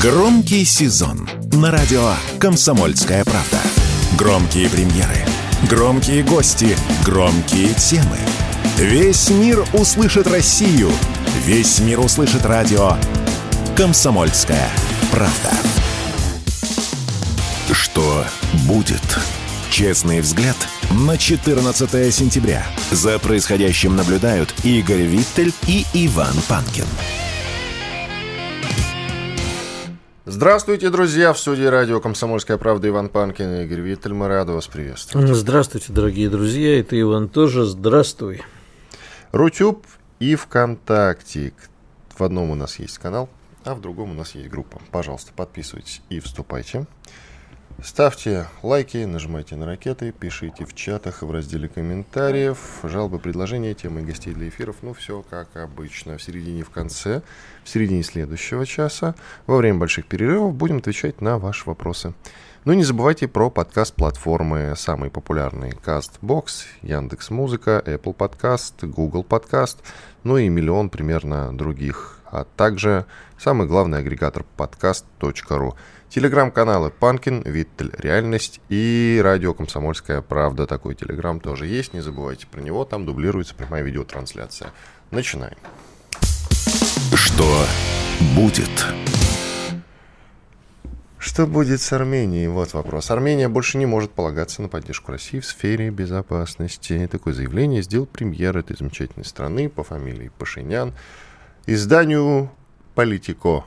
Громкий сезон на радио «Комсомольская правда». Громкие премьеры, громкие гости, громкие темы. Весь мир услышит Россию. Весь мир услышит радио «Комсомольская правда». Что будет? Честный взгляд на 14 сентября. За происходящим наблюдают Игорь Виттель и Иван Панкин. Здравствуйте, друзья! В студии радио «Комсомольская правда» Иван Панкин и Игорь Виттель. Мы рады вас приветствовать. Здравствуйте, дорогие друзья. И ты, Иван, тоже здравствуй. Рутюб и ВКонтакте. В одном у нас есть канал, а в другом у нас есть группа. Пожалуйста, подписывайтесь и вступайте. Ставьте лайки, нажимайте на ракеты, пишите в чатах в разделе комментариев, жалобы, предложения, темы гостей для эфиров. Ну, все как обычно. В середине, в конце, в середине следующего часа, во время больших перерывов будем отвечать на ваши вопросы. Ну и не забывайте про подкаст-платформы, самые популярные CastBox, Яндекс.Музыка, Apple Podcast, Google Podcast, ну и миллион примерно других, а также самый главный агрегатор подкаст.ру. Телеграм-каналы Панкин, Виттель, Реальность и радио Комсомольская правда. Такой телеграм тоже есть, не забывайте про него, там дублируется прямая видеотрансляция. Начинаем. Что будет? Что будет с Арменией? Вот вопрос. Армения больше не может полагаться на поддержку России в сфере безопасности. Такое заявление сделал премьер этой замечательной страны по фамилии Пашинян изданию «Политико».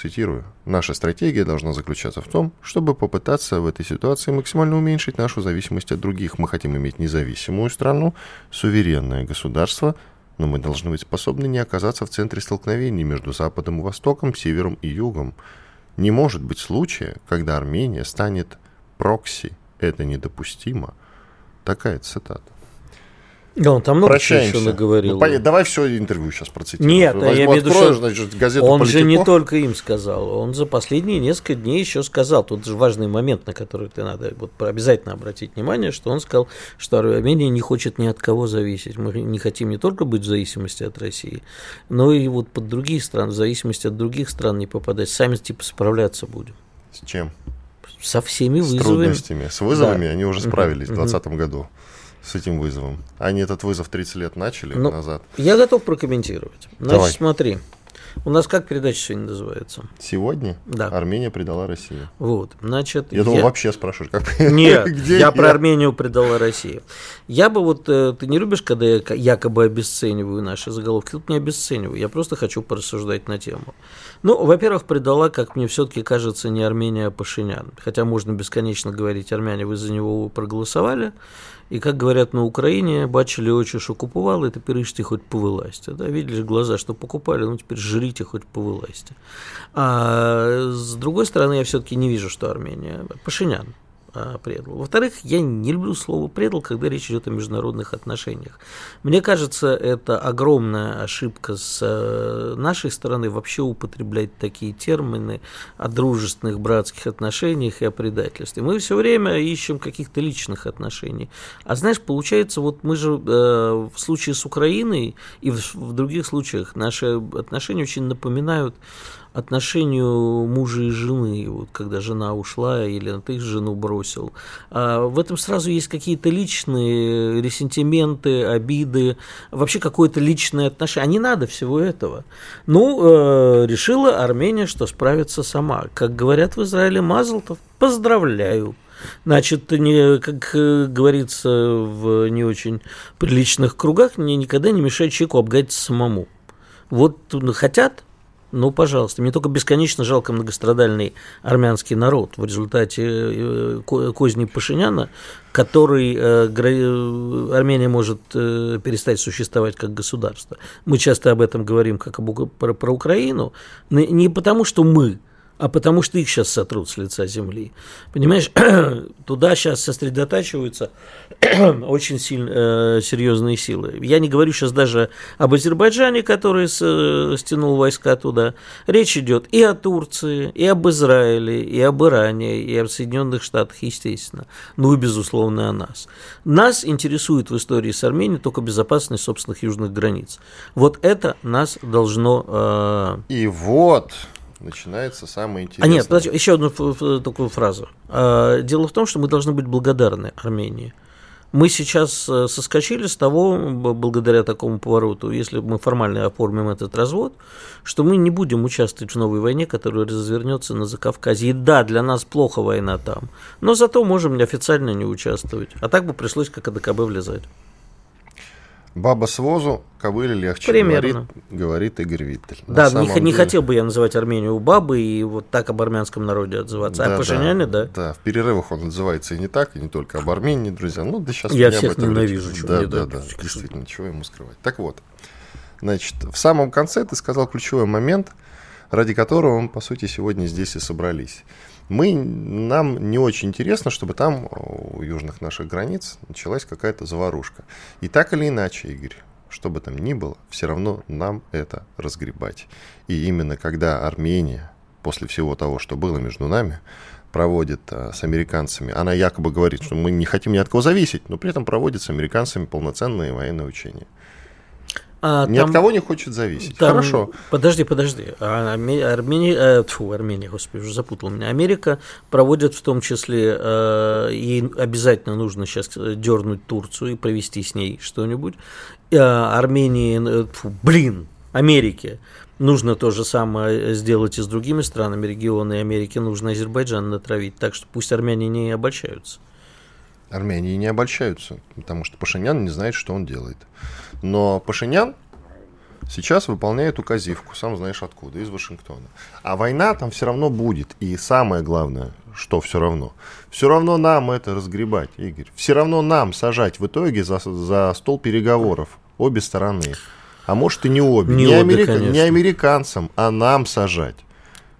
Цитирую. «Наша стратегия должна заключаться в том, чтобы попытаться в этой ситуации максимально уменьшить нашу зависимость от других. Мы хотим иметь независимую страну, суверенное государство, но мы должны быть способны не оказаться в центре столкновений между Западом и Востоком, Севером и Югом. Не может быть случая, когда Армения станет прокси. Это недопустимо. Такая цитата. Да, он там много чего еще наговорил. Ну, давай все интервью сейчас процитируем. Нет, Возьму, я имею в виду, значит, газету он Политико. же не только им сказал, он за последние несколько дней еще сказал, тут же важный момент, на который ты надо вот, обязательно обратить внимание, что он сказал, что Армения не хочет ни от кого зависеть. Мы не хотим не только быть в зависимости от России, но и вот под другие страны, в зависимости от других стран не попадать. Сами типа справляться будем. С чем? Со всеми вызовами. С трудностями. С вызовами да. они уже справились угу. в 2020 году с этим вызовом? Они этот вызов 30 лет начали ну, назад. Я готов прокомментировать. Значит, Давай. смотри. У нас как передача сегодня называется? Сегодня? Да. Армения предала Россию. Вот, значит... Я, я... думал, вообще спрашиваешь, как... Нет, Где я, я про Армению предала Россию. Я бы вот... Э, ты не любишь, когда я якобы обесцениваю наши заголовки? Тут не обесцениваю, я просто хочу порассуждать на тему. Ну, во-первых, предала, как мне все-таки кажется, не Армения, а Пашинян. Хотя можно бесконечно говорить, армяне, вы за него проголосовали. И, как говорят на Украине, бачили очи, что купували, теперь ищите хоть по власти. Да? Видели глаза, что покупали, ну теперь жрите хоть по власти. А с другой стороны, я все-таки не вижу, что Армения. Пашинян а, предал. Во-вторых, я не люблю слово предал, когда речь идет о международных отношениях. Мне кажется, это огромная ошибка с э, нашей стороны вообще употреблять такие термины о дружественных братских отношениях и о предательстве. Мы все время ищем каких-то личных отношений. А знаешь, получается, вот мы же э, в случае с Украиной и в, в других случаях наши отношения очень напоминают отношению мужа и жены, вот когда жена ушла или ты жену бросил. А в этом сразу есть какие-то личные ресентименты, обиды, вообще какое-то личное отношение. А не надо всего этого. Ну, э, решила Армения, что справится сама. Как говорят в Израиле Мазлтов, поздравляю. Значит, не, как э, говорится в не очень приличных кругах, мне никогда не мешает человеку обгадиться самому. Вот хотят, ну, пожалуйста. Мне только бесконечно жалко многострадальный армянский народ в результате э, козни Пашиняна, который э, Армения может э, перестать существовать как государство. Мы часто об этом говорим как об, про, про Украину, не потому что мы а потому что их сейчас сотрут с лица земли. Понимаешь, туда сейчас сосредотачиваются очень сильно, э, серьезные силы. Я не говорю сейчас даже об Азербайджане, который э, стянул войска туда. Речь идет и о Турции, и об Израиле, и об Иране, и о Соединенных Штатах, естественно. Ну и, безусловно, о нас. Нас интересует в истории с Арменией только безопасность собственных южных границ. Вот это нас должно... Э... И вот начинается самое интересное. А нет, подожди, еще одну такую фразу. А, дело в том, что мы должны быть благодарны Армении. Мы сейчас э, соскочили с того, благодаря такому повороту, если мы формально оформим этот развод, что мы не будем участвовать в новой войне, которая развернется на Закавказье. И да, для нас плохо война там, но зато можем неофициально не участвовать. А так бы пришлось как АДКБ влезать. Баба с возу, кобыле легче, Примерно. говорит, говорит Игорь Виттель. Да, не, деле... не хотел бы я называть Армению бабы и вот так об армянском народе отзываться. А да, а Пашиняне, да, да? Да, в перерывах он отзывается и не так, и не только об Армении, друзья. Ну, да сейчас я всех ненавижу. Речь. Да, да, да, да, действительно, чего ему скрывать. Так вот, значит, в самом конце ты сказал ключевой момент, ради которого мы, по сути, сегодня здесь и собрались мы, нам не очень интересно, чтобы там у южных наших границ началась какая-то заварушка. И так или иначе, Игорь, что бы там ни было, все равно нам это разгребать. И именно когда Армения, после всего того, что было между нами, проводит а, с американцами, она якобы говорит, что мы не хотим ни от кого зависеть, но при этом проводит с американцами полноценные военные учения. А, Ни там, от кого не хочет зависеть. Там, Хорошо. Подожди, подожди. А, Армения, э, фу, Армения, господи, уже запутал меня. Америка проводит в том числе, э, ей обязательно нужно сейчас дернуть Турцию и провести с ней что-нибудь. Э, Армении, э, фу, блин, Америке нужно то же самое сделать и с другими странами региона, и Америке нужно Азербайджан натравить. Так что пусть армяне не обольщаются. Армянии не обольщаются, потому что Пашинян не знает, что он делает. Но Пашинян сейчас выполняет указивку, сам знаешь откуда, из Вашингтона. А война там все равно будет. И самое главное, что все равно, все равно нам это разгребать, Игорь. Все равно нам сажать в итоге за, за стол переговоров обе стороны. А может и не обе. Не, не, обе, америка... не американцам, а нам сажать.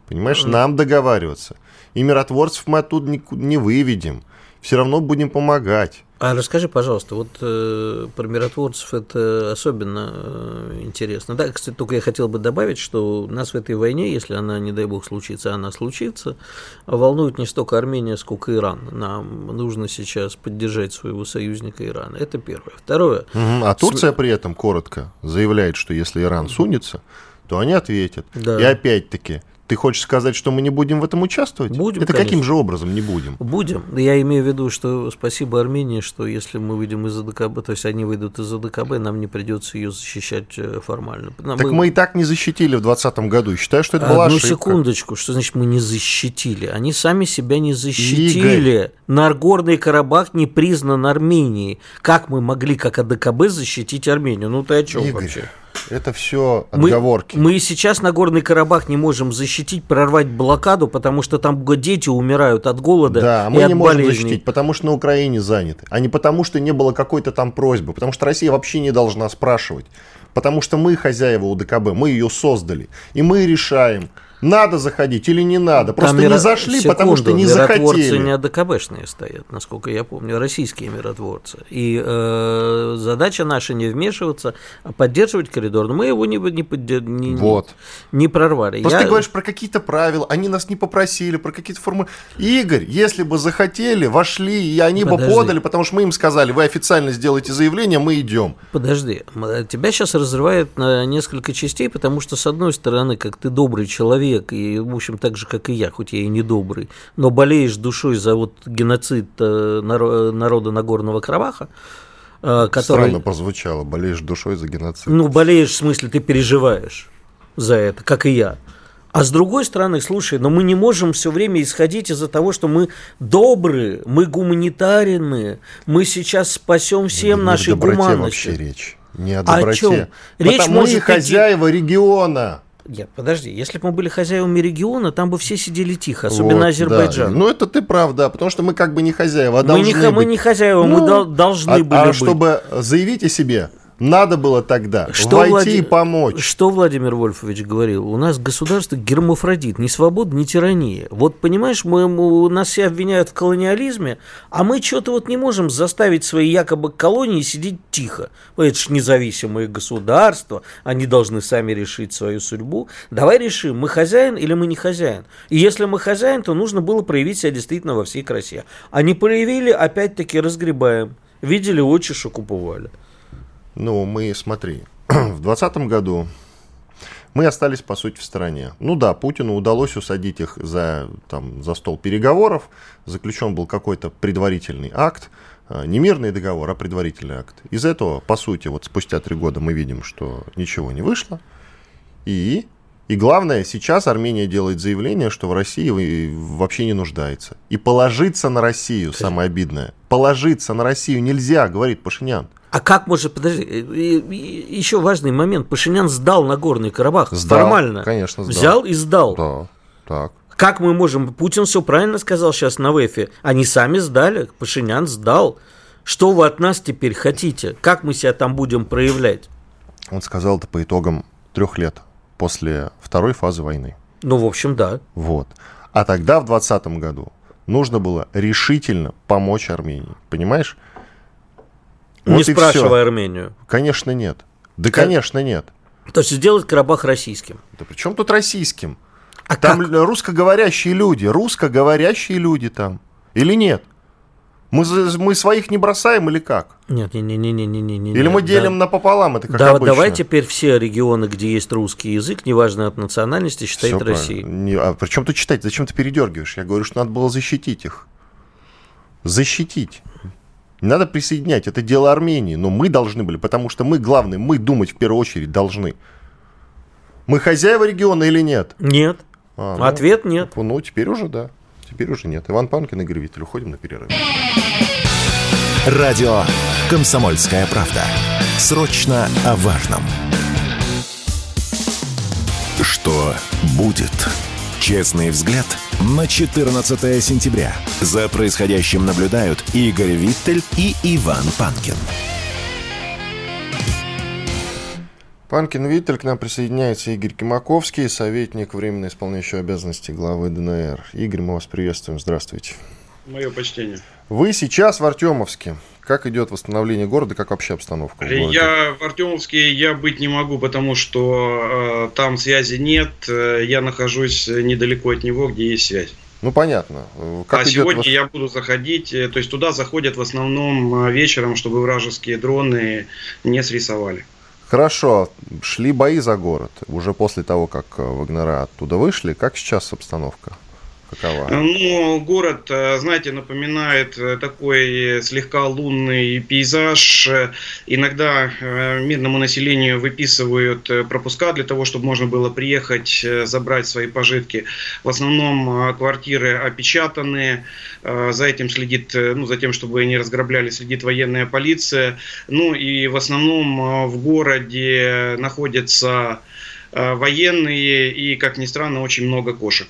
Понимаешь, нам договариваться. И миротворцев мы оттуда не, не выведем. Все равно будем помогать. А расскажи, пожалуйста, вот э, про миротворцев это особенно э, интересно. Да, кстати, только я хотел бы добавить, что нас в этой войне, если она, не дай бог, случится, она случится, волнует не столько Армения, сколько Иран. Нам нужно сейчас поддержать своего союзника Ирана. Это первое. Второе. Угу. А Турция с... при этом коротко заявляет, что если Иран сунется, то они ответят. Да. И опять-таки, ты хочешь сказать, что мы не будем в этом участвовать? Будем. Это конечно. каким же образом не будем? Будем. Я имею в виду, что спасибо Армении, что если мы выйдем из АДКБ, то есть они выйдут из АДКБ, нам не придется ее защищать э, формально. Нам так мы... мы и так не защитили в 2020 году. Считаю, что это была Одну ошибка. секундочку. Что значит мы не защитили? Они сами себя не защитили. Игорь. Нагорный Карабах не признан Арменией. Как мы могли, как АДКБ, защитить Армению? Ну ты о чем Игорь. вообще? Это все отговорки. Мы, мы сейчас Нагорный Карабах не можем защитить, прорвать блокаду, потому что там дети умирают от голода. Да, а мы и не можем болезней. защитить, потому что на Украине заняты, а не потому что не было какой-то там просьбы, потому что Россия вообще не должна спрашивать, потому что мы хозяева УДКБ, мы ее создали, и мы решаем, надо заходить или не надо. Просто Там не зашли, секунду, потому что не захотели. не АДКБшные стоят, насколько я помню, российские миротворцы. И э, задача наша не вмешиваться, а поддерживать коридор. Но мы его не, не, не, вот. не прорвали. Просто я... ты говоришь про какие-то правила, они нас не попросили, про какие-то формы. Игорь, если бы захотели, вошли, и они Подожди. бы подали, потому что мы им сказали, вы официально сделаете заявление, мы идем. Подожди, тебя сейчас разрывает на несколько частей, потому что, с одной стороны, как ты добрый человек, человек, и, в общем, так же, как и я, хоть я и не добрый, но болеешь душой за вот геноцид э, народа Нагорного Карабаха, э, который... Странно прозвучало, болеешь душой за геноцид. Ну, болеешь, в смысле, ты переживаешь за это, как и я. А с другой стороны, слушай, но мы не можем все время исходить из-за того, что мы добрые, мы гуманитарины, мы сейчас спасем всем не нашей гуманностью. вообще речь. Не о доброте. О чем? Речь Потому может хозяева идти... региона. Нет, подожди, если бы мы были хозяевами региона, там бы все сидели тихо, особенно вот, Азербайджан. Да. Ну, это ты прав, да, потому что мы как бы не хозяева, а мы не, быть. Мы не хозяева, ну, мы должны а, были а быть. чтобы заявить о себе, надо было тогда что войти Влад... и помочь. Что Владимир Вольфович говорил? У нас государство гермафродит, ни свобода, ни тирания. Вот понимаешь, мы, мы, нас все обвиняют в колониализме, а мы что-то вот не можем заставить свои якобы колонии сидеть тихо. Это же независимые государства, они должны сами решить свою судьбу. Давай решим, мы хозяин или мы не хозяин. И если мы хозяин, то нужно было проявить себя действительно во всей красе. А не проявили, опять-таки разгребаем. Видели, отчишу куповали. Ну, мы, смотри, в 2020 году Мы остались, по сути, в стороне. Ну да, Путину удалось усадить их за, там, за стол переговоров. Заключен был какой-то предварительный акт. А, не мирный договор, а предварительный акт. Из этого, по сути, вот спустя три года мы видим, что ничего не вышло. И, и главное, сейчас Армения делает заявление, что в России вообще не нуждается. И положиться на Россию, самое обидное, положиться на Россию нельзя, говорит Пашинян. А как может, подожди, еще важный момент. Пашинян сдал Нагорный Карабах. Сдал, формально. конечно, сдал. Взял и сдал. Да, так. Как мы можем... Путин все правильно сказал сейчас на ВЭФе. Они сами сдали, Пашинян сдал. Что вы от нас теперь хотите? Как мы себя там будем проявлять? Он сказал это по итогам трех лет после второй фазы войны. Ну, в общем, да. Вот. А тогда, в 2020 году, нужно было решительно помочь Армении. Понимаешь? Не вот спрашивая Армению. Конечно, нет. Да, как... конечно, нет. То есть сделать Карабах российским. Да при чем тут российским? А там как? русскоговорящие люди, русскоговорящие люди там. Или нет? Мы, мы своих не бросаем или как? Нет, не, не, не, не, не, не. Или мы делим да. напополам, это как да, обычно. Давай теперь все регионы, где есть русский язык, неважно от национальности, считать Россией. Не, а при чем тут читать? Зачем ты передергиваешь? Я говорю, что надо было защитить их. Защитить. Не надо присоединять, это дело Армении. Но мы должны были, потому что мы главные, мы думать в первую очередь должны. Мы хозяева региона или нет? Нет. А, ну, Ответ нет. Ну, теперь уже да. Теперь уже нет. Иван Панкин, Игорь Виттель. Уходим на перерыв. Радио «Комсомольская правда». Срочно о важном. Что будет? Честный взгляд на 14 сентября. За происходящим наблюдают Игорь Виттель и Иван Панкин. Панкин Виттель, к нам присоединяется Игорь Кимаковский, советник, временно исполняющий обязанности главы ДНР. Игорь, мы вас приветствуем, здравствуйте. Мое почтение. Вы сейчас в Артемовске. Как идет восстановление города, как вообще обстановка? В я в Артемовске я быть не могу, потому что э, там связи нет. Э, я нахожусь недалеко от него, где есть связь. Ну понятно. Как а сегодня вос... я буду заходить, э, то есть туда заходят в основном э, вечером, чтобы вражеские дроны не срисовали. Хорошо, шли бои за город. Уже после того, как э, Вагнера оттуда вышли, как сейчас обстановка? Какова? Ну, город, э, знаете, напоминает э, такой слегка лунный пейзаж. Иногда мирному населению выписывают пропуска для того, чтобы можно было приехать, забрать свои пожитки. В основном квартиры опечатаны, за этим следит, ну, за тем, чтобы не разграбляли, следит военная полиция. Ну и в основном в городе находятся военные и, как ни странно, очень много кошек.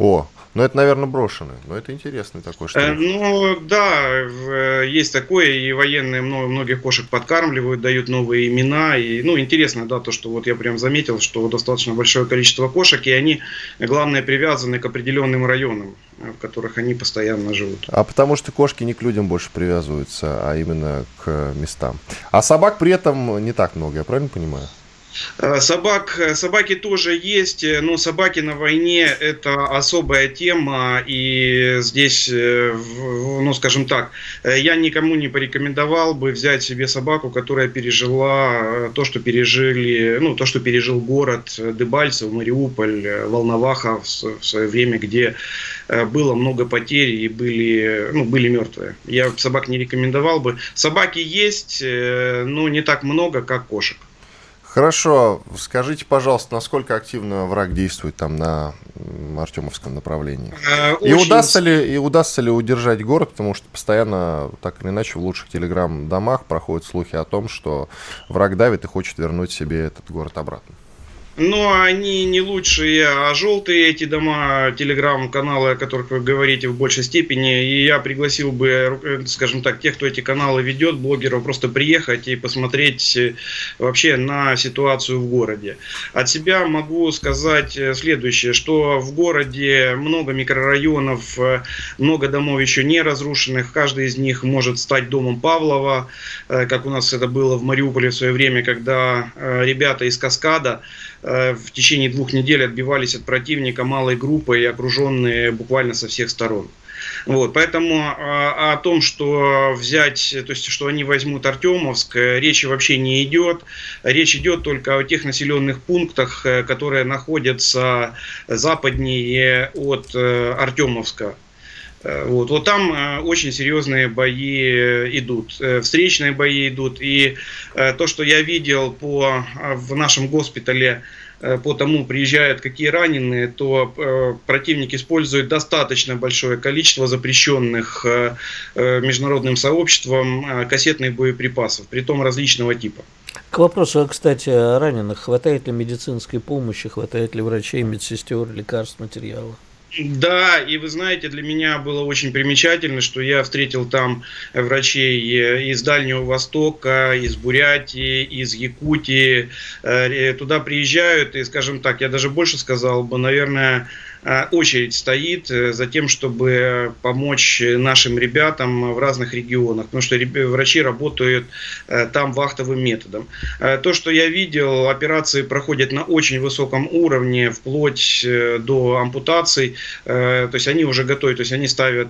О, ну это, наверное, брошенное. Но это интересный такой. Э, ну да, есть такое, и военные много, многих кошек подкармливают, дают новые имена. И, ну, интересно, да, то, что вот я прям заметил, что достаточно большое количество кошек, и они, главное, привязаны к определенным районам, в которых они постоянно живут. А потому что кошки не к людям больше привязываются, а именно к местам. А собак при этом не так много, я правильно понимаю? Э, собак, э, собаки тоже есть, э, но собаки на войне это особая тема, и здесь, ну скажем так, я никому не порекомендовал бы взять себе собаку, которая пережила то, что пережили, ну то, что пережил город Дебальцев, Мариуполь, Волноваха в свое время, где было много потерь и были, ну, были мертвые. Я собак не рекомендовал бы. Собаки есть, но не так много, как кошек. Хорошо, скажите, пожалуйста, насколько активно враг действует там на Артемовском направлении? Э, и, удастся ли, и удастся ли удержать город, потому что постоянно, так или иначе, в лучших телеграм-домах проходят слухи о том, что враг давит и хочет вернуть себе этот город обратно. Но они не лучшие, а желтые эти дома, телеграм-каналы, о которых вы говорите в большей степени. И я пригласил бы, э, скажем так, тех, кто эти каналы ведет, блогеров, просто приехать и посмотреть э, вообще на ситуацию в городе. От себя могу сказать э, следующее, что в городе много микрорайонов, много домов еще не разрушенных. Каждый из них может стать домом Павлова, как у нас это было в Мариуполе в свое время, когда ребята из Каскада в течение двух недель отбивались от противника малой группой, окруженные буквально со всех сторон. Вот, поэтому а, о том, что взять, то есть, что они возьмут Артемовск, речи вообще не идет. Речь идет только о тех населенных пунктах, которые находятся западнее от Артемовска. Э, вот, вот там э, очень серьезные бои э, идут, встречные бои идут. И то, что я видел по, в нашем госпитале, по тому приезжают какие раненые, то противник использует достаточно большое количество запрещенных международным сообществом кассетных боеприпасов, при том различного типа. К вопросу, кстати, о раненых. Хватает ли медицинской помощи, хватает ли врачей, медсестер, лекарств, материала? Да, и вы знаете, для меня было очень примечательно, что я встретил там врачей из Дальнего Востока, из Бурятии, из Якутии. Э, туда приезжают, и, скажем так, я даже больше сказал бы, наверное, Э, очередь стоит э, за тем, чтобы помочь нашим ребятам в разных регионах, потому что врачи работают э, там вахтовым методом. То, что я видел, операции проходят на очень высоком уровне, вплоть до ампутаций, то есть они уже готовы, то есть они ставят,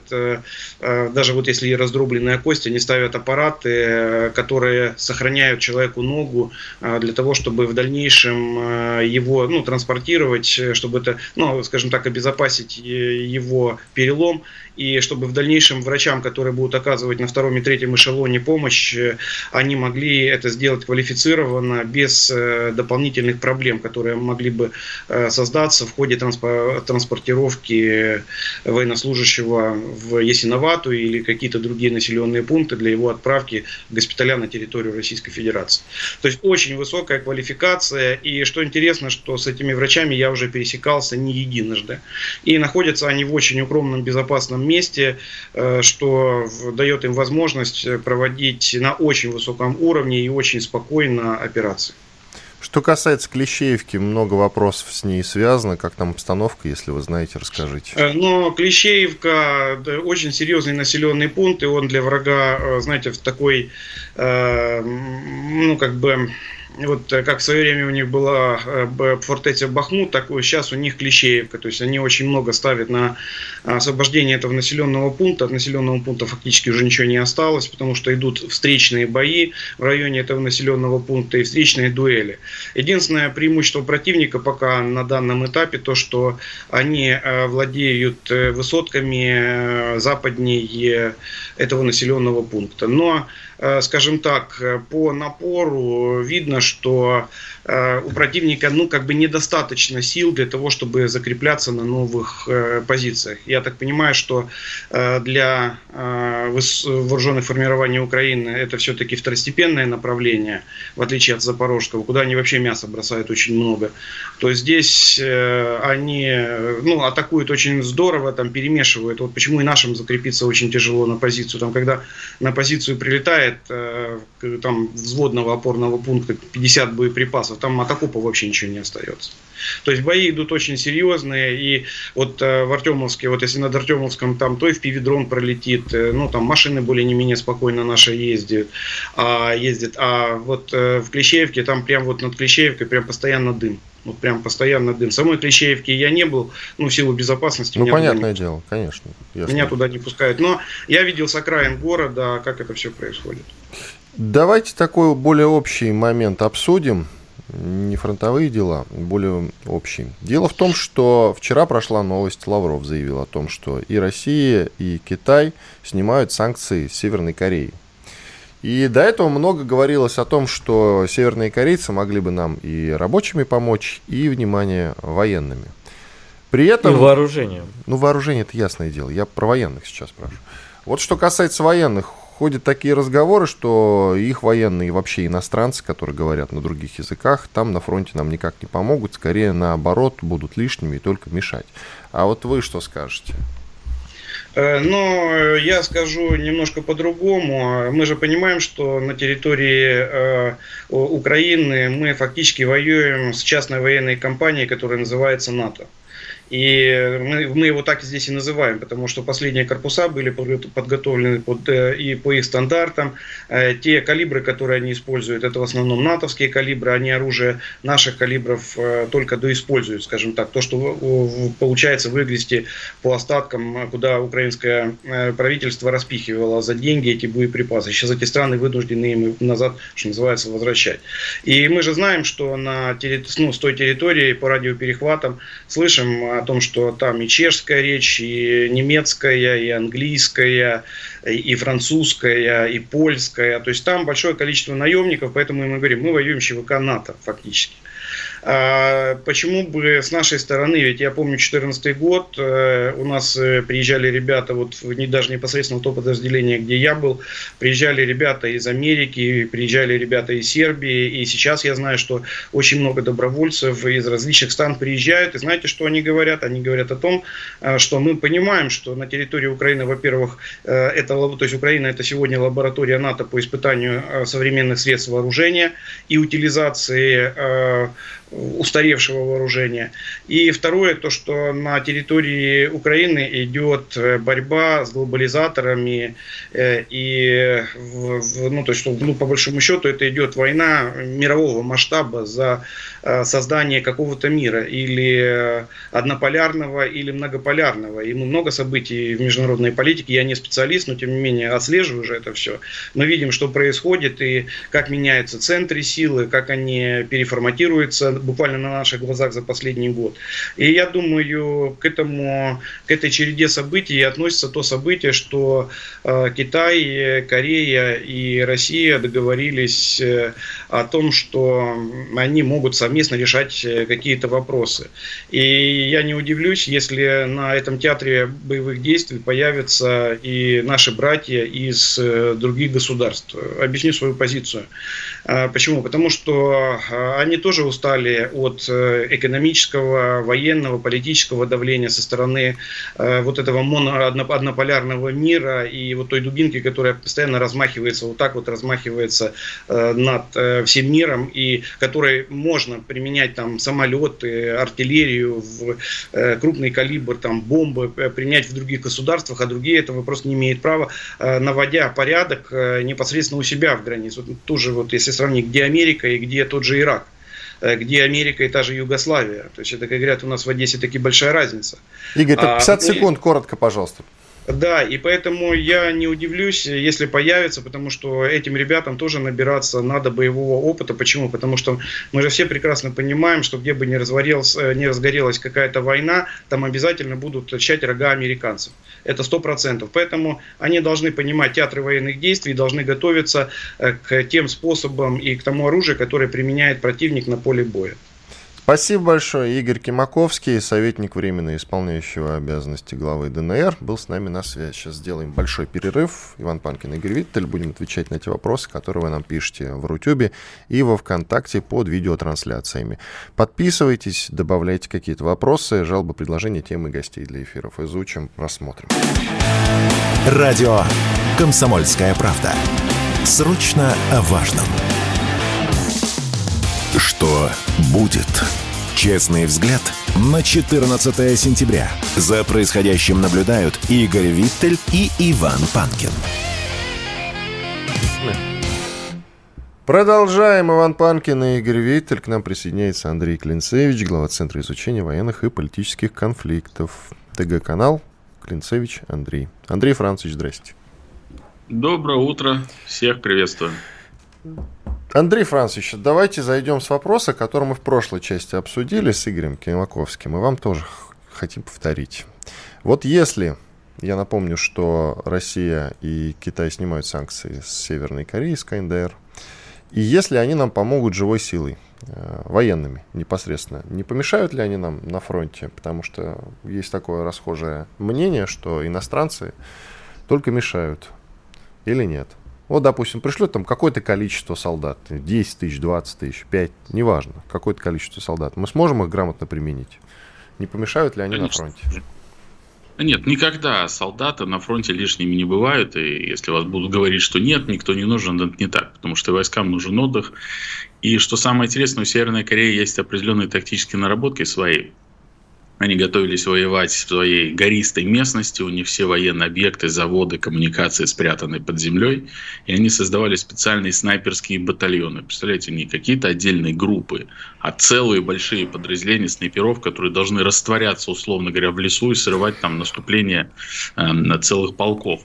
даже вот если раздробленная кость, они ставят аппараты, которые сохраняют человеку ногу для того, чтобы в дальнейшем его ну, транспортировать, чтобы это, ну, скажем так, как обезопасить его перелом и чтобы в дальнейшем врачам, которые будут оказывать на втором и третьем эшелоне помощь, э, они могли это сделать квалифицированно, без э, дополнительных проблем, которые могли бы э, создаться в ходе транспортировки военнослужащего в Ясиновату или какие-то другие населенные пункты для его отправки госпиталя на территорию Российской Федерации. То есть очень высокая квалификация, и что интересно, что с этими врачами я уже пересекался не единожды. И находятся они в очень укромном, безопасном месте, э, что дает им возможность проводить на очень высоком уровне и очень спокойно операции. Что касается Клещеевки, много вопросов с ней связано. Как там обстановка, если вы знаете, расскажите. Э, но Клещеевка да, очень серьезный населенный пункт, и он для врага, э, знаете, в такой, ну, как бы вот э, как в свое время у них была э, фортеця Бахмут, так сейчас у них Клещеевка. То есть они очень много ставят на освобождение этого населенного пункта. От населенного пункта фактически уже ничего не осталось, потому что идут встречные бои в районе этого населенного пункта и встречные дуэли. Единственное преимущество противника пока на данном этапе то, что они э, владеют высотками западнее этого населенного пункта. Но Э, скажем так, э, по напору видно, что Э, у противника, ну, как бы недостаточно сил для того, чтобы закрепляться на новых э, позициях. Я так понимаю, что э, для вооруженных формирований Украины это все-таки второстепенное направление, в отличие от Запорожского, куда они вообще мясо бросают очень много. То здесь они, ну, атакуют очень здорово, там перемешивают. Вот почему и нашим закрепиться очень тяжело на позицию. Там, когда на позицию прилетает там взводного опорного пункта 50 боеприпасов, там от окопа вообще ничего не остается. То есть бои идут очень серьезные, и вот э, в Артемовске, вот если над Артемовском там то и в пивидрон пролетит, э, ну там машины более-не-менее спокойно наши ездят, а, ездят, а вот э, в Клещеевке там прям вот над Клещеевкой прям постоянно дым. Вот прям постоянно дым. Самой Клещеевке я не был, ну, в силу безопасности. Ну, понятное дело, конечно. Ясно. Меня туда не пускают. Но я видел с окраин города, как это все происходит. Давайте такой более общий момент обсудим не фронтовые дела, более общие. Дело в том, что вчера прошла новость, Лавров заявил о том, что и Россия, и Китай снимают санкции с Северной Кореи. И до этого много говорилось о том, что северные корейцы могли бы нам и рабочими помочь, и, внимание, военными. При этом... И вооружением. Ну, вооружение это ясное дело. Я про военных сейчас спрашиваю. Вот что касается военных, ходят такие разговоры, что их военные вообще иностранцы, которые говорят на других языках, там на фронте нам никак не помогут, скорее наоборот будут лишними и только мешать. А вот вы что скажете? Э, но я скажу немножко по-другому. Мы же понимаем, что на территории э, Украины мы фактически воюем с частной военной компанией, которая называется НАТО. И мы, мы его так здесь и называем, потому что последние корпуса были подготовлены под, э, и по их стандартам. Э, те калибры, которые они используют, это в основном натовские калибры, они оружие наших калибров э, только доиспользуют, скажем так. То, что получается вывести по остаткам, куда украинское правительство распихивало за деньги эти боеприпасы. Сейчас эти страны вынуждены им назад, что называется, возвращать. И мы же знаем, что на, ну, с той территории по радиоперехватам слышим о том, что там и чешская речь, и немецкая, и английская, и французская, и польская. То есть там большое количество наемников, поэтому мы говорим, мы воюем ЧВК НАТО фактически. А почему бы с нашей стороны, ведь я помню 2014 год, э, у нас э, приезжали ребята, вот не, даже непосредственно в то подразделение, где я был, приезжали ребята из Америки, приезжали ребята из Сербии, и сейчас я знаю, что очень много добровольцев из различных стран приезжают, и знаете, что они говорят? Они говорят о том, э, что мы понимаем, что на территории Украины, во-первых, это, то есть Украина это сегодня лаборатория НАТО по испытанию современных средств вооружения и утилизации устаревшего вооружения. И второе, то, что на территории Украины идет э, борьба с глобализаторами, э, и, ну, то есть, ну, по большому счету, это идет война мирового масштаба за э, создание какого-то мира, или однополярного, или многополярного. И много событий в международной политике, я не специалист, но тем не менее отслеживаю уже это все. Мы видим, что происходит, и как меняются центры силы, как они переформатируются, буквально на наших глазах за последний год. И я думаю, к этому, к этой череде событий относится то событие, что э, Китай, Корея и Россия договорились э, о том, что они могут совместно решать э, какие-то вопросы. И я не удивлюсь, если на этом театре боевых действий появятся и наши братья из э, других государств. Объясню свою позицию. А, почему? Потому что а, они тоже устали от э, экономического, военного, политического давления со стороны э, вот этого моно, однополярного мира и вот той дубинки, которая постоянно размахивается, вот так вот размахивается над всем миром и которой можно применять там самолеты, артиллерию, в крупный калибр, там бомбы принять в других государствах, а другие этого просто не имеют права, наводя порядок непосредственно у себя в границе. Вот тоже вот если сравнить, где Америка и где тот же Ирак э, где Америка и та же Югославия. То есть это, как говорят, у нас в Одессе таки большая разница. Игорь, так 50 а, секунд, коротко, пожалуйста. Да, и поэтому я не удивлюсь, если появится, потому что этим ребятам тоже набираться надо боевого опыта. Почему? Потому что мы же все прекрасно понимаем, что где бы ни, не разгорелась какая-то война, там обязательно будут торчать рога американцев. Это сто процентов. Поэтому они должны понимать театры военных действий, должны готовиться э, к тем способам и к тому оружию, которое применяет противник на поле боя. Спасибо большое. Игорь Кимаковский, советник временно исполняющего обязанности главы ДНР, был с нами на связи. Сейчас сделаем большой перерыв. Иван Панкин Игорь Виттель. Будем отвечать на эти вопросы, которые вы нам пишете в Рутюбе и во Вконтакте под видеотрансляциями. Подписывайтесь, добавляйте какие-то вопросы, жалобы, предложения, темы гостей для эфиров. Изучим, рассмотрим. Радио «Комсомольская правда». Срочно о важном. Что будет? Честный взгляд на 14 сентября. За происходящим наблюдают Игорь Виттель и Иван Панкин. Продолжаем. Иван Панкин и Игорь Виттель. К нам присоединяется Андрей Клинцевич, глава Центра изучения военных и политических конфликтов. ТГ-канал Клинцевич Андрей. Андрей Францович, здрасте. Доброе утро. Всех приветствую. Андрей Францович, давайте зайдем с вопроса, который мы в прошлой части обсудили с Игорем Кимаковским, и вам тоже хотим повторить. Вот если, я напомню, что Россия и Китай снимают санкции с Северной Кореи, с КНДР, и если они нам помогут живой силой, э, военными непосредственно, не помешают ли они нам на фронте? Потому что есть такое расхожее мнение, что иностранцы только мешают или нет. Вот, допустим, пришлет там какое-то количество солдат, 10 тысяч, 20 тысяч, 5, неважно, какое-то количество солдат. Мы сможем их грамотно применить? Не помешают ли они Конечно. на фронте? Нет, никогда солдаты на фронте лишними не бывают. И если вас будут говорить, что нет, никто не нужен, это не так. Потому что войскам нужен отдых. И что самое интересное, у Северной Кореи есть определенные тактические наработки свои. Они готовились воевать в своей гористой местности, у них все военные объекты, заводы, коммуникации спрятаны под землей, и они создавали специальные снайперские батальоны. Представляете, не какие-то отдельные группы, а целые большие подразделения снайперов, которые должны растворяться, условно говоря, в лесу и срывать там наступление э, на целых полков.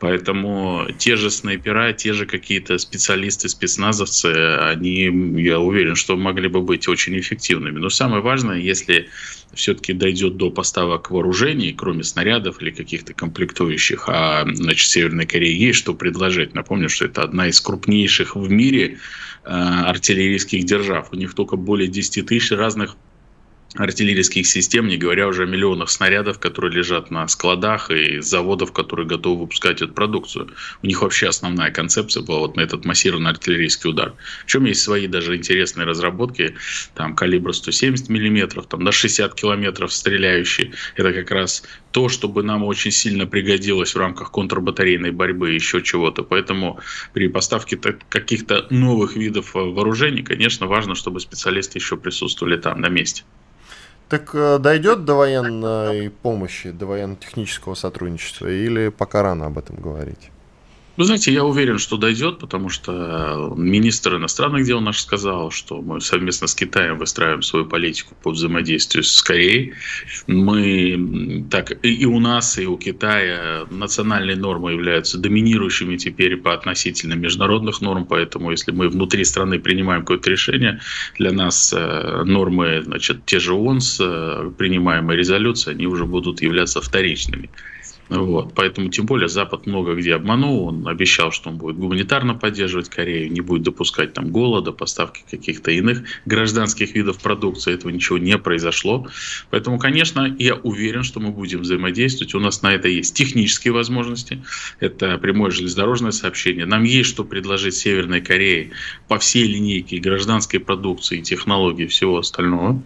Поэтому те же снайпера, те же какие-то специалисты, спецназовцы, они, я уверен, что могли бы быть очень эффективными. Но самое важное, если все-таки дойдет до поставок вооружений, кроме снарядов или каких-то комплектующих, а значит, Северной Корее есть что предложить. Напомню, что это одна из крупнейших в мире э, артиллерийских держав. У них только более 10 тысяч разных артиллерийских систем, не говоря уже о миллионах снарядов, которые лежат на складах и заводов, которые готовы выпускать эту продукцию. У них вообще основная концепция была вот на этот массированный артиллерийский удар. В чем есть свои даже интересные разработки, там калибр 170 миллиметров, там до 60 километров стреляющие. Это как раз то, чтобы нам очень сильно пригодилось в рамках контрбатарейной борьбы, еще чего-то. Поэтому при поставке каких-то новых видов вооружений, конечно, важно, чтобы специалисты еще присутствовали там на месте. Так э, дойдет до военной помощи, до военно-технического сотрудничества, или пока рано об этом говорить? Вы знаете, я уверен, что дойдет, потому что министр иностранных дел наш сказал, что мы совместно с Китаем выстраиваем свою политику по взаимодействию с Кореей. Мы так и у нас, и у Китая национальные нормы являются доминирующими теперь по относительно международных норм, поэтому если мы внутри страны принимаем какое-то решение, для нас э, нормы, значит, те же ООНС, э, принимаемые резолюции, они уже будут являться вторичными. Вот. Поэтому, тем более, Запад много где обманул. Он обещал, что он будет гуманитарно поддерживать Корею, не будет допускать там голода, поставки каких-то иных гражданских видов продукции. Этого ничего не произошло. Поэтому, конечно, я уверен, что мы будем взаимодействовать. У нас на это есть технические возможности. Это прямое железнодорожное сообщение. Нам есть что предложить Северной Корее по всей линейке гражданской продукции, технологий и всего остального.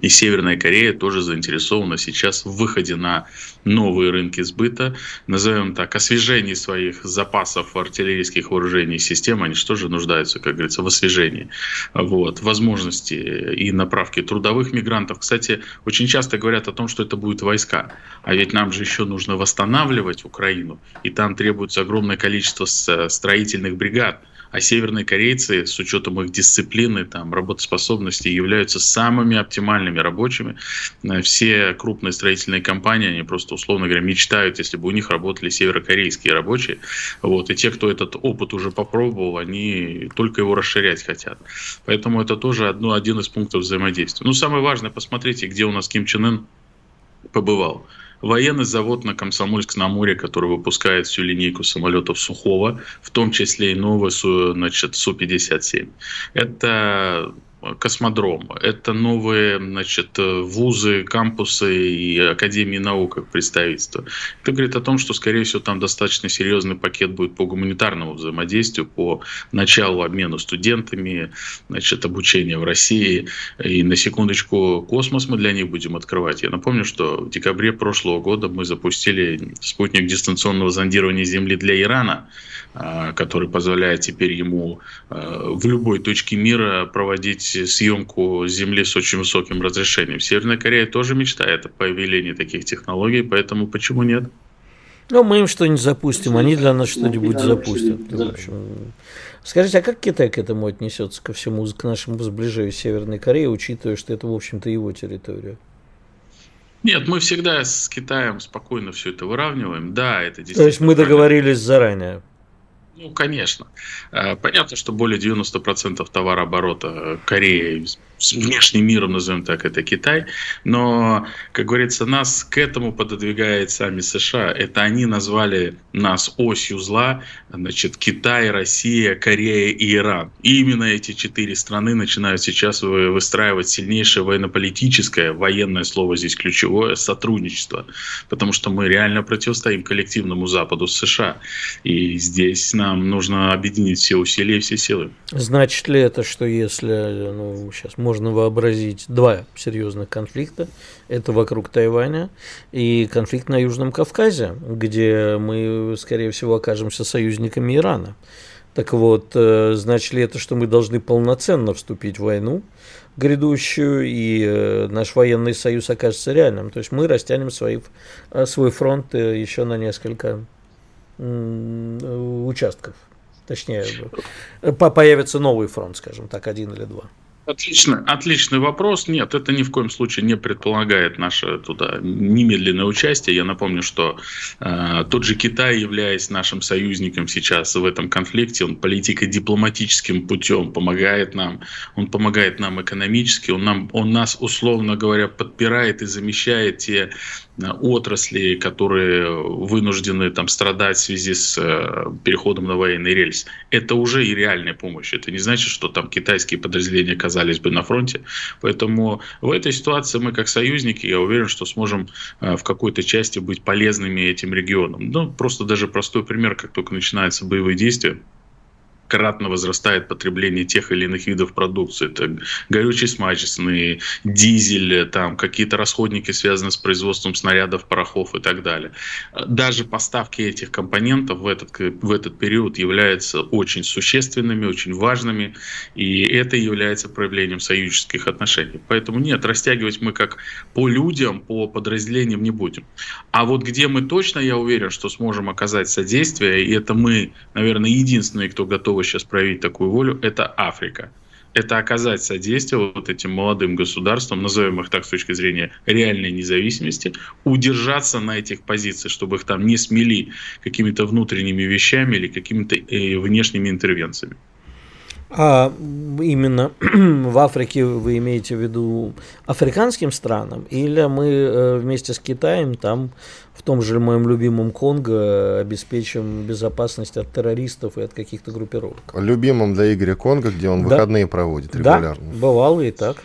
И Северная Корея тоже заинтересована сейчас в выходе на новые рынки сбыта, назовем так, освежении своих запасов артиллерийских вооружений и систем, они же тоже нуждаются, как говорится, в освежении. Вот. Возможности и направки трудовых мигрантов. Кстати, очень часто говорят о том, что это будут войска. А ведь нам же еще нужно восстанавливать Украину, и там требуется огромное количество строительных бригад – а северные корейцы, с учетом их дисциплины, там, работоспособности, являются самыми оптимальными рабочими. Э, все крупные строительные компании, они просто, условно говоря, мечтают, если бы у них работали северокорейские рабочие. Вот. И те, кто этот опыт уже попробовал, они только его расширять хотят. Поэтому это тоже одно, один из пунктов взаимодействия. Ну, самое важное, посмотрите, где у нас Ким Чен Ын побывал военный завод на Комсомольск-на-Море, который выпускает всю линейку самолетов Сухого, в том числе и новый значит, Су-57. Это космодром, это новые значит, вузы, кампусы и академии наук как представительство. Это говорит о том, что, скорее всего, там достаточно серьезный пакет будет по гуманитарному взаимодействию, по началу обмена студентами, значит, обучения в России. И на секундочку, космос мы для них будем открывать. Я напомню, что в декабре прошлого года мы запустили спутник дистанционного зондирования Земли для Ирана, который позволяет теперь ему а, в любой точке мира проводить съемку Земли с очень высоким разрешением. Северная Корея тоже мечтает о появлении таких технологий, поэтому почему нет? Ну, мы им что-нибудь запустим, они для нас что-нибудь запустят. В общем. Скажите, а как Китай к этому отнесется, ко всему, к нашему сближению с Северной Кореей, учитывая, что это, в общем-то, его территория? Нет, мы всегда с Китаем спокойно все это выравниваем. Да, это действительно. То есть мы договорились заранее. Ну, конечно. Э, понятно, что более 90% товарооборота Кореи с внешним миром, назовем так, это Китай. Но, как говорится, нас к этому пододвигает сами США. Это они назвали нас осью зла, значит, Китай, Россия, Корея и Иран. И именно эти четыре страны начинают сейчас выстраивать сильнейшее военно-политическое, военное слово здесь ключевое, сотрудничество. Потому что мы реально противостоим коллективному Западу США. И здесь нам нужно объединить все усилия и все силы. Значит ли это, что если, ну, сейчас можно вообразить два серьезных конфликта. Это вокруг Тайваня и конфликт на Южном Кавказе, где мы, скорее всего, окажемся союзниками Ирана. Так вот, э, значит ли это, что мы должны полноценно вступить в войну грядущую, и наш военный союз окажется реальным. То есть мы растянем свои, свой фронт еще на несколько участков. Точнее, появится новый фронт, скажем так, один или два. Отлично, отличный вопрос. Нет, это ни в коем случае не предполагает наше туда немедленное участие. Я напомню, что э, тот же Китай, являясь нашим союзником сейчас в этом конфликте, он политико-дипломатическим путем помогает нам, он помогает нам экономически, он, нам, он нас, условно говоря, подпирает и замещает те Э, отрасли, которые вынуждены там страдать в связи с э, переходом на военный рельс. Это уже и реальная помощь. Это не значит, что там китайские подразделения оказались бы на фронте. Поэтому в этой ситуации мы как союзники, я уверен, что сможем э, в какой-то части быть полезными этим регионам. Ну, просто даже простой пример, как только начинаются боевые действия, кратно возрастает потребление тех или иных видов продукции. Это горючие смачечные, дизель, там какие-то расходники, связанные с производством снарядов, порохов и так далее. Даже поставки этих компонентов в этот, в этот период являются очень существенными, очень важными, и это является проявлением союзнических отношений. Поэтому нет, растягивать мы как по людям, по подразделениям не будем. А вот где мы точно, я уверен, что сможем оказать содействие, и это мы, наверное, единственные, кто готовы сейчас проявить такую волю, это Африка. Это оказать содействие вот этим молодым государствам, назовем их так с точки зрения реальной независимости, удержаться на этих позициях, чтобы их там не смели какими-то внутренними вещами или какими-то э, внешними интервенциями. А именно в Африке вы имеете в виду африканским странам, или мы э, вместе с Китаем там в том же моем любимом Конго обеспечим безопасность от террористов и от каких-то группировок? Любимом для Игоря Конго, где он да. выходные проводит регулярно. Да, бывало и так.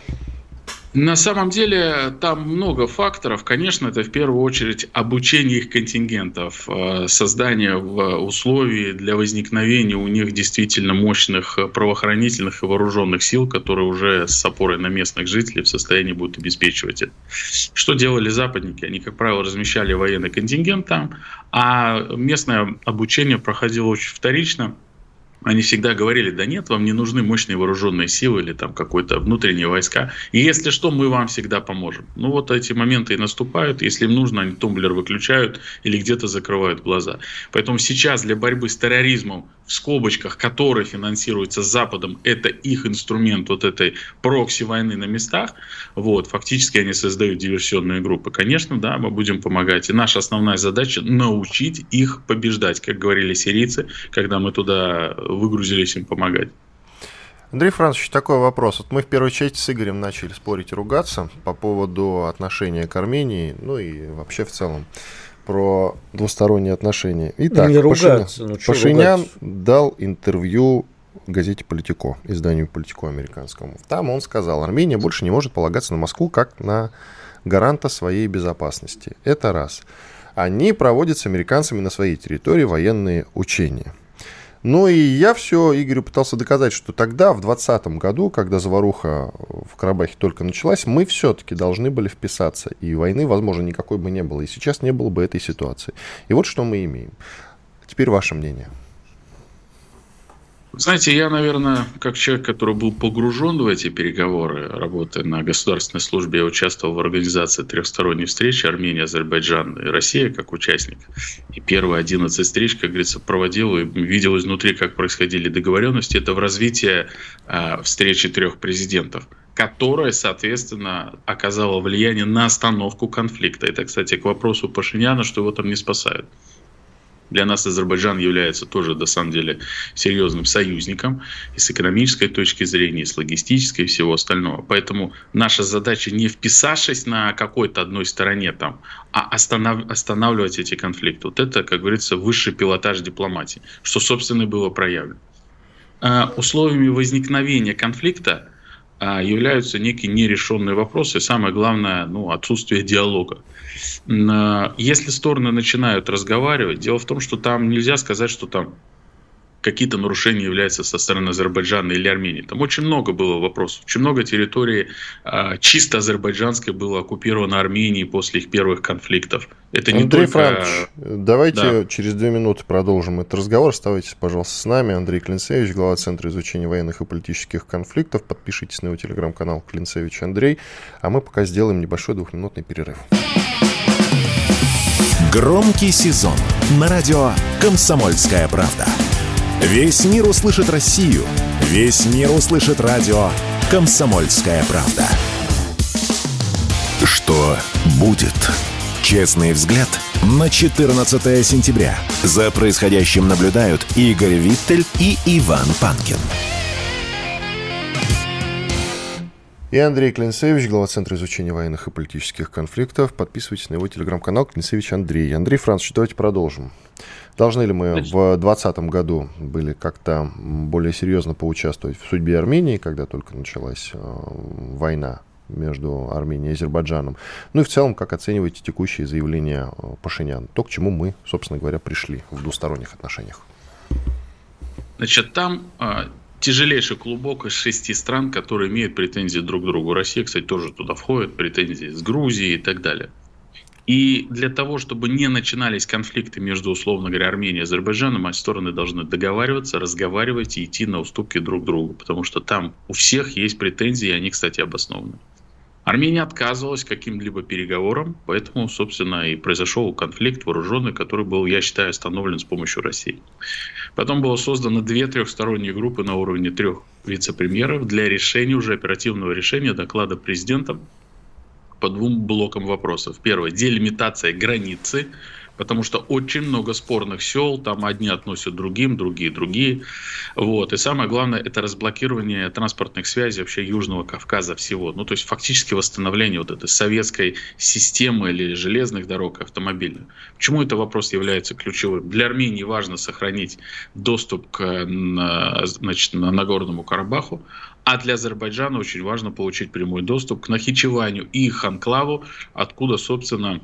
На самом деле там много факторов. Конечно, это в первую очередь обучение их контингентов, э, создание условий для возникновения у них действительно мощных правоохранительных и вооруженных сил, которые уже с опорой на местных жителей в состоянии будут обеспечивать это. Что делали западники? Они, как правило, размещали военный контингент там, а местное обучение проходило очень вторично – они всегда говорили, да нет, вам не нужны мощные вооруженные силы или там какой-то внутренние войска. И если что, мы вам всегда поможем. Ну вот эти моменты и наступают. Если им нужно, они тумблер выключают или где-то закрывают глаза. Поэтому сейчас для борьбы с терроризмом в скобочках, который финансируется Западом, это их инструмент вот этой прокси-войны на местах, вот, фактически они создают диверсионные группы. Конечно, да, мы будем помогать. И наша основная задача научить их побеждать, как говорили сирийцы, когда мы туда выгрузились им помогать. Андрей Францович, такой вопрос. Вот мы в первой части с Игорем начали спорить и ругаться по поводу отношения к Армении, ну и вообще в целом про двусторонние отношения. Итак, не ругаться, Пашинян, ну, Пашинян ругаться? дал интервью газете «Политико», изданию «Политико» американскому. Там он сказал, Армения больше не может полагаться на Москву как на гаранта своей безопасности. Это раз. Они проводят с американцами на своей территории военные учения. Ну и я все Игорю пытался доказать, что тогда, в 2020 году, когда заваруха в Карабахе только началась, мы все-таки должны были вписаться. И войны, возможно, никакой бы не было. И сейчас не было бы этой ситуации. И вот что мы имеем. Теперь ваше мнение. Знаете, я, наверное, как человек, который был погружен в эти переговоры, работая на государственной службе, я участвовал в организации трехсторонней встречи Армения, Азербайджан и Россия как участник. И первые 11 встреч, как говорится, проводил и видел изнутри, как происходили договоренности. Это в развитии э, встречи трех президентов которая, соответственно, оказала влияние на остановку конфликта. Это, кстати, к вопросу Пашиняна, что его там не спасают. Для нас Азербайджан является тоже, на самом деле, серьезным союзником и с экономической точки зрения, и с логистической и всего остального. Поэтому наша задача не вписавшись на какой-то одной стороне там, а останов, останавливать эти конфликты. Вот это, как говорится, высший пилотаж дипломатии, что, собственно, и было проявлено. А условиями возникновения конфликта являются некие нерешенные вопросы, самое главное, ну, отсутствие диалога. Если стороны начинают разговаривать, дело в том, что там нельзя сказать, что там какие-то нарушения являются со стороны Азербайджана или Армении. Там очень много было вопросов. Очень много территории а, чисто азербайджанской было оккупировано Арменией после их первых конфликтов. Это не Андрей только... Франкович, давайте да. через две минуты продолжим этот разговор. Оставайтесь, пожалуйста, с нами. Андрей Клинцевич, глава Центра изучения военных и политических конфликтов. Подпишитесь на его телеграм-канал Клинцевич Андрей. А мы пока сделаем небольшой двухминутный перерыв. Громкий сезон на радио «Комсомольская правда». Весь мир услышит Россию. Весь мир услышит радио «Комсомольская правда». Что будет? Честный взгляд на 14 сентября. За происходящим наблюдают Игорь Виттель и Иван Панкин. И Андрей Клинцевич, глава Центра изучения военных и политических конфликтов. Подписывайтесь на его телеграм-канал Клинцевич Андрей. Андрей Францович, давайте продолжим. Должны ли мы Значит, в 2020 году были как-то более серьезно поучаствовать в судьбе Армении, когда только началась э, война между Арменией и Азербайджаном? Ну и в целом, как оцениваете текущие заявления э, Пашинян? То, к чему мы, собственно говоря, пришли в двусторонних отношениях. Значит, там а, тяжелейший клубок из шести стран, которые имеют претензии друг к другу. Россия, кстати, тоже туда входит, претензии с Грузией и так далее. И для того, чтобы не начинались конфликты между, условно говоря, Арменией и Азербайджаном, эти стороны должны договариваться, разговаривать и идти на уступки друг другу, потому что там у всех есть претензии, и они, кстати, обоснованы. Армения отказывалась каким-либо переговорам, поэтому, собственно, и произошел конфликт вооруженный, который был, я считаю, остановлен с помощью России. Потом было создано две трехсторонние группы на уровне трех вице-премьеров для решения, уже оперативного решения доклада президента по двум блокам вопросов. Первое – делимитация границы потому что очень много спорных сел, там одни относят другим, другие другие. Вот. И самое главное, это разблокирование транспортных связей вообще Южного Кавказа всего. Ну, то есть фактически восстановление вот этой советской системы или железных дорог автомобильных. Почему этот вопрос является ключевым? Для Армении важно сохранить доступ к значит, на Нагорному Карабаху, а для Азербайджана очень важно получить прямой доступ к Нахичеванию и их анклаву, откуда, собственно,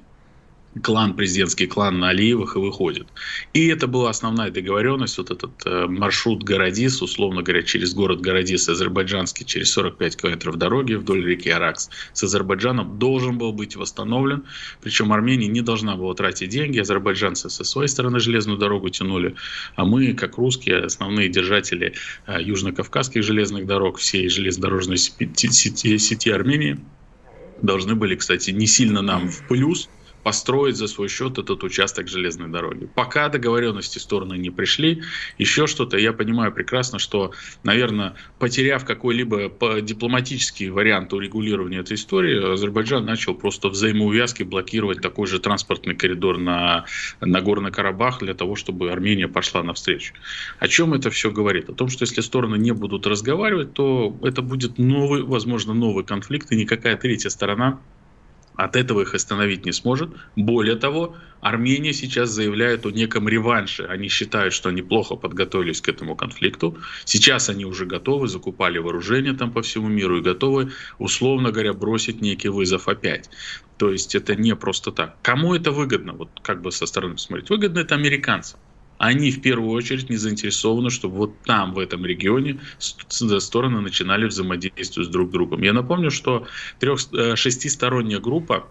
клан, президентский клан на Алиевых и выходит. И это была основная договоренность, вот этот э, маршрут Городис, условно говоря, через город Городис, азербайджанский, через 45 километров дороги вдоль реки Аракс с Азербайджаном должен был быть восстановлен. Причем Армения не должна была тратить деньги, азербайджанцы со своей стороны железную дорогу тянули, а мы, как русские, основные держатели э, южно-кавказских железных дорог, всей железнодорожной сети, сети, сети Армении, должны были, кстати, не сильно нам в плюс, построить за свой счет этот участок железной дороги. Пока договоренности стороны не пришли, еще что-то, я понимаю прекрасно, что, наверное, потеряв какой-либо дипломатический вариант урегулирования этой истории, Азербайджан начал просто взаимоувязки блокировать такой же транспортный коридор на Нагорный Карабах для того, чтобы Армения пошла навстречу. О чем это все говорит? О том, что если стороны не будут разговаривать, то это будет новый, возможно, новый конфликт, и никакая третья сторона от этого их остановить не сможет. Более того, Армения сейчас заявляет о неком реванше. Они считают, что они плохо подготовились к этому конфликту. Сейчас они уже готовы, закупали вооружение там по всему миру и готовы, условно говоря, бросить некий вызов опять. То есть это не просто так. Кому это выгодно? Вот как бы со стороны смотреть. Выгодно это американцам они в первую очередь не заинтересованы, чтобы вот там, в этом регионе, стороны начинали взаимодействовать с друг другом. Я напомню, что трех, э, шестисторонняя группа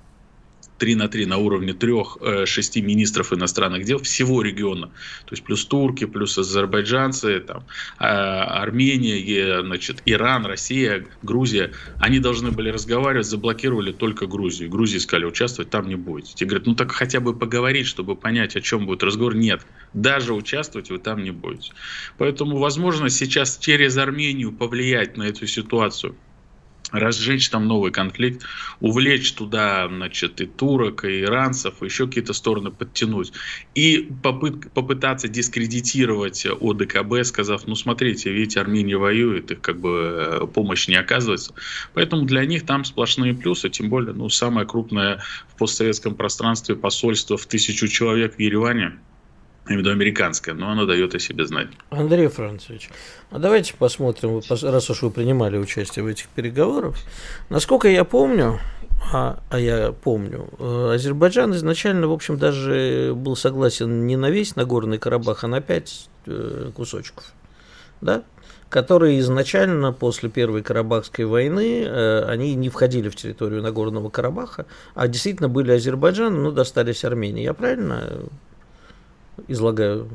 3 на 3 на уровне 3-6 министров иностранных дел всего региона. То есть плюс турки, плюс азербайджанцы, там, а, Армения, значит, Иран, Россия, Грузия. Они должны были разговаривать, заблокировали только Грузию. Грузии сказали, участвовать там не будете. Те говорят, ну так хотя бы поговорить, чтобы понять, о чем будет разговор. Нет, даже участвовать вы там не будете. Поэтому, возможно, сейчас через Армению повлиять на эту ситуацию – разжечь там новый конфликт, увлечь туда, значит, и турок, и иранцев, и еще какие-то стороны подтянуть. И попыт, попытаться дискредитировать ОДКБ, сказав, ну, смотрите, видите, Армения воюет, их как бы э, помощь не оказывается. Поэтому для них там сплошные плюсы, тем более, ну, самое крупное в постсоветском пространстве посольство в тысячу человек в Ереване – я имею в виду американское, но оно дает о себе знать. Андрей Францович, а давайте посмотрим, раз уж вы принимали участие в этих переговорах. Насколько я помню, а, а я помню, э, Азербайджан изначально, в общем, даже был согласен не на весь Нагорный Карабах, а на пять э, кусочков, да? которые изначально после Первой Карабахской войны, э, они не входили в территорию Нагорного Карабаха, а действительно были Азербайджаном, но достались Армении. Я правильно излагаю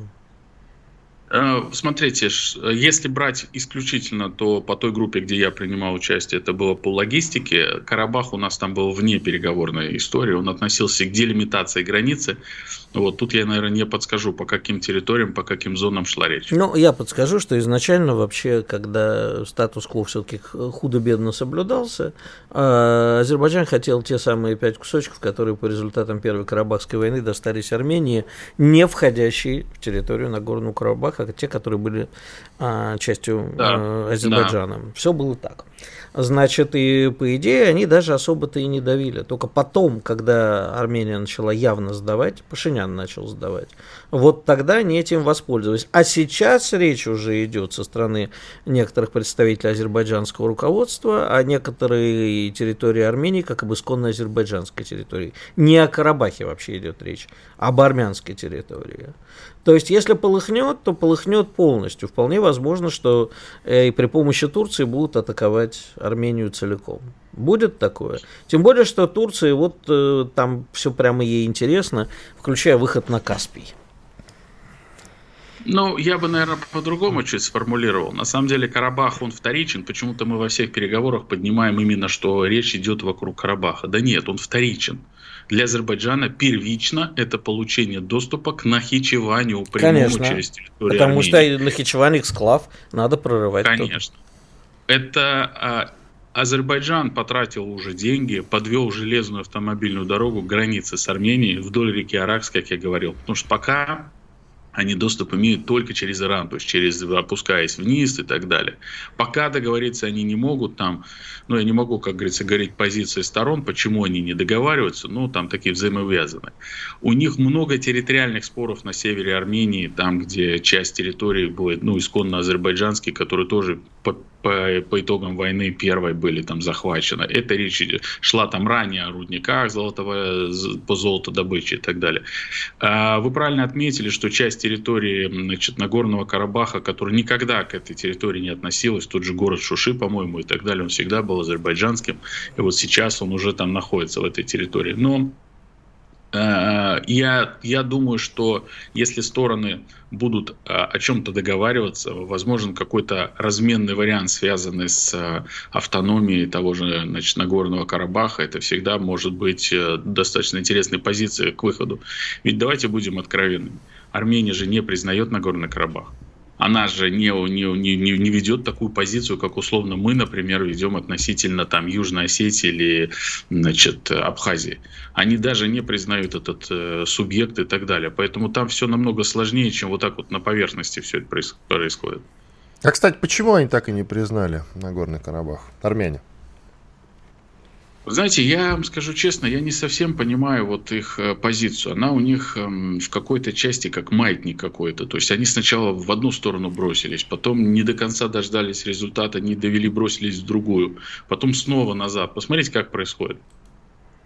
Э, смотрите, если брать исключительно, то по той группе, где я принимал участие, это было по логистике. Карабах у нас там был вне переговорной истории, он относился к делимитации границы. Вот тут я, наверное, не подскажу, по каким территориям, по каким зонам шла речь. Ну, я подскажу, что изначально вообще, когда статус-кво все-таки худо-бедно соблюдался, а, Азербайджан хотел те самые пять кусочков, которые по результатам Первой Карабахской войны достались Армении, не входящие в территорию Нагорного Карабаха, а те, которые были частью да, а, Азербайджана. Да. Все было так. Значит, и по идее они даже особо-то и не давили. Только потом, когда Армения начала явно сдавать, Пашинян начал сдавать, вот тогда они этим воспользовались. А сейчас речь уже идет со стороны некоторых представителей азербайджанского руководства о некоторой территории Армении, как об исконно азербайджанской территории. Не о Карабахе вообще идет речь, а об армянской территории. То есть, если полыхнет, то полыхнет полностью. Вполне возможно, что э, и при помощи Турции будут атаковать Армению целиком. Будет такое. Тем более, что Турция, вот э, там все прямо ей интересно, включая выход на Каспий. Ну, я бы, наверное, по-другому чуть сформулировал. На самом деле Карабах, он вторичен. Почему-то мы во всех переговорах поднимаем именно, что речь идет вокруг Карабаха. Да нет, он вторичен для Азербайджана первично это получение доступа к Нахичеванию прямому Конечно, через территорию потому Армении. что Нахичевань эксклав надо прорывать. Конечно. Тут. Это а, Азербайджан потратил уже деньги, подвел железную автомобильную дорогу к границе с Арменией вдоль реки Аракс, как я говорил. Потому что пока они доступ имеют только через Иран, то есть через опускаясь вниз и так далее. Пока договориться они не могут там, ну я не могу, как говорится, говорить позиции сторон, почему они не договариваются, ну там такие взаимовязаны. У них много территориальных споров на севере Армении, там где часть территории будет, ну исконно азербайджанский, который тоже по, по итогам войны первой были там захвачены. Это речь шла там ранее о рудниках золотого, по золотодобыче и так далее. А, вы правильно отметили, что часть территории значит, Нагорного Карабаха, которая никогда к этой территории не относилась, тот же город Шуши, по-моему, и так далее, он всегда был азербайджанским, и вот сейчас он уже там находится в этой территории. Но я, я думаю, что если стороны будут э, о чем-то договариваться, возможен какой-то разменный вариант, связанный с э, автономией того же значит, Нагорного Карабаха, это всегда может быть достаточно интересной позицией к выходу. Ведь давайте будем откровенными. Армения же не признает Нагорный Карабах она же не, не, не, не ведет такую позицию, как условно мы, например, ведем относительно там Южной Осетии или значит, Абхазии. Они даже не признают этот э, субъект и так далее. Поэтому там все намного сложнее, чем вот так вот на поверхности все это происходит. А, кстати, почему они так и не признали Нагорный Карабах? Армяне. Знаете, я вам скажу честно, я не совсем понимаю вот их э, позицию. Она у них эм, в какой-то части как маятник какой-то. То есть они сначала в одну сторону бросились, потом не до конца дождались результата, не довели, бросились в другую, потом снова назад. Посмотрите, как происходит.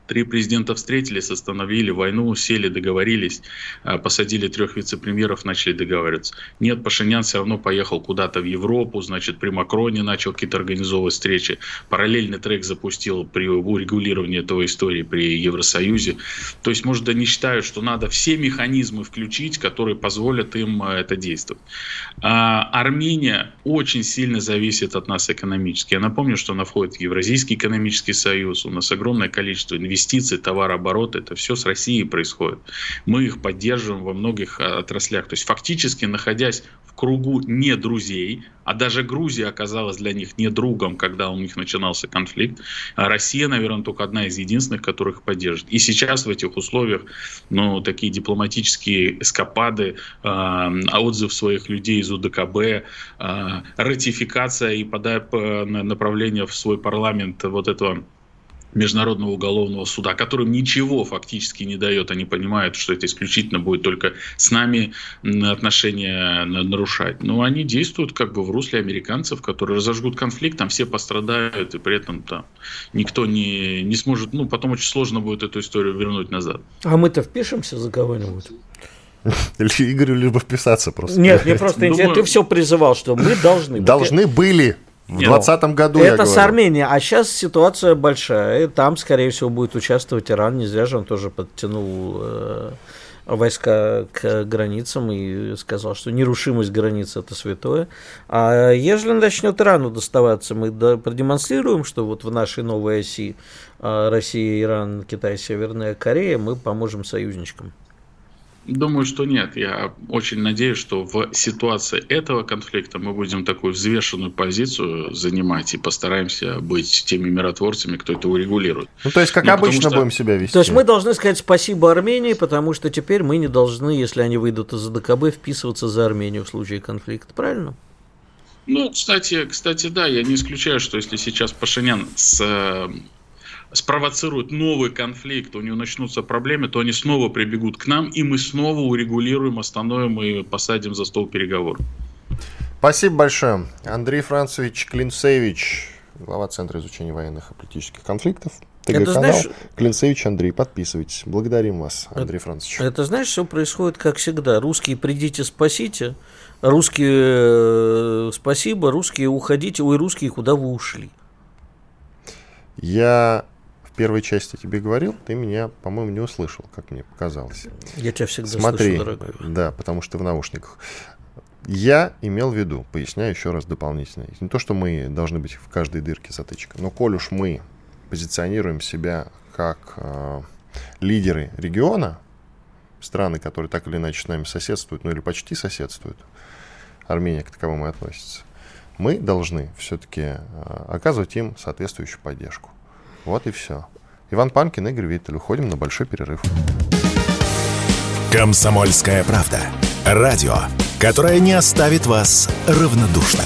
Три президента встретились, остановили войну, сели, договорились, а, посадили трех вице-премьеров, начали договариваться. Нет, Пашинян все равно поехал куда-то в Европу, значит, при Макроне начал какие-то организовывать встречи. Параллельный трек запустил при урегулировании этого истории при Евросоюзе. То есть, может, они считают, что надо все механизмы включить, которые позволят им а, это действовать. А Армения очень сильно зависит от нас экономически. Я напомню, что она входит в Евразийский экономический союз, у нас огромное количество инвестиций инвестиции, товарооборот, это все с Россией происходит. Мы их поддерживаем во многих а, отраслях. То есть фактически, находясь в кругу не друзей, а даже Грузия оказалась для них не другом, когда у них начинался конфликт, а Россия, наверное, только одна из единственных, которых поддержит. И сейчас в этих условиях, ну, такие дипломатические эскапады, э, отзыв своих людей из УДКБ, э, ратификация и подай направление в свой парламент вот этого Международного уголовного суда, которым ничего фактически не дает. Они понимают, что это исключительно будет только с нами отношения нарушать. Но они действуют как бы в русле американцев, которые разожгут конфликт, там все пострадают, и при этом там никто не, не сможет, ну, потом очень сложно будет эту историю вернуть назад. А мы-то впишемся за кого-нибудь? Игорю либо вписаться просто. Нет, мне просто интересно. Ты все призывал, что мы должны. Должны были. В 2020 году Это с Арменией, а сейчас ситуация большая. Там, скорее всего, будет участвовать Иран. Не зря же он тоже подтянул э, войска к границам и сказал, что нерушимость границ это святое. А если начнет Ирану доставаться, мы продемонстрируем, что вот в нашей новой оси э, Россия, Иран, Китай, Северная Корея мы поможем союзничкам. Думаю, что нет. Я очень надеюсь, что в ситуации этого конфликта мы будем такую взвешенную позицию занимать и постараемся быть теми миротворцами, кто это урегулирует. Ну, то есть, как ну, обычно что... будем себя вести. То есть, мы должны сказать спасибо Армении, потому что теперь мы не должны, если они выйдут из АДКБ, вписываться за Армению в случае конфликта. Правильно? Ну, кстати, кстати, да, я не исключаю, что если сейчас Пашинян с спровоцирует новый конфликт, у него начнутся проблемы, то они снова прибегут к нам, и мы снова урегулируем, остановим и посадим за стол переговоров. Спасибо большое. Андрей Францевич Клинцевич, глава Центра изучения военных и политических конфликтов. ТГ-канал знаешь... Клинцевич Андрей, подписывайтесь. Благодарим вас, Андрей это, Францович. Это знаешь, все происходит как всегда. Русские придите, спасите. Русские э, спасибо, русские уходите. Ой, русские, куда вы ушли? Я первой части тебе говорил, ты меня, по-моему, не услышал, как мне показалось. Я тебя всегда Смотри, слышу, дорогой. Да, потому что в наушниках. Я имел в виду, поясняю еще раз дополнительно, не то, что мы должны быть в каждой дырке затычка, но коль уж мы позиционируем себя как э, лидеры региона, страны, которые так или иначе с нами соседствуют, ну или почти соседствуют, Армения к таковому относится, мы должны все-таки э, оказывать им соответствующую поддержку. Вот и все. Иван Панкин, Игорь Виттель. Уходим на большой перерыв. Комсомольская правда. Радио, которое не оставит вас равнодушным.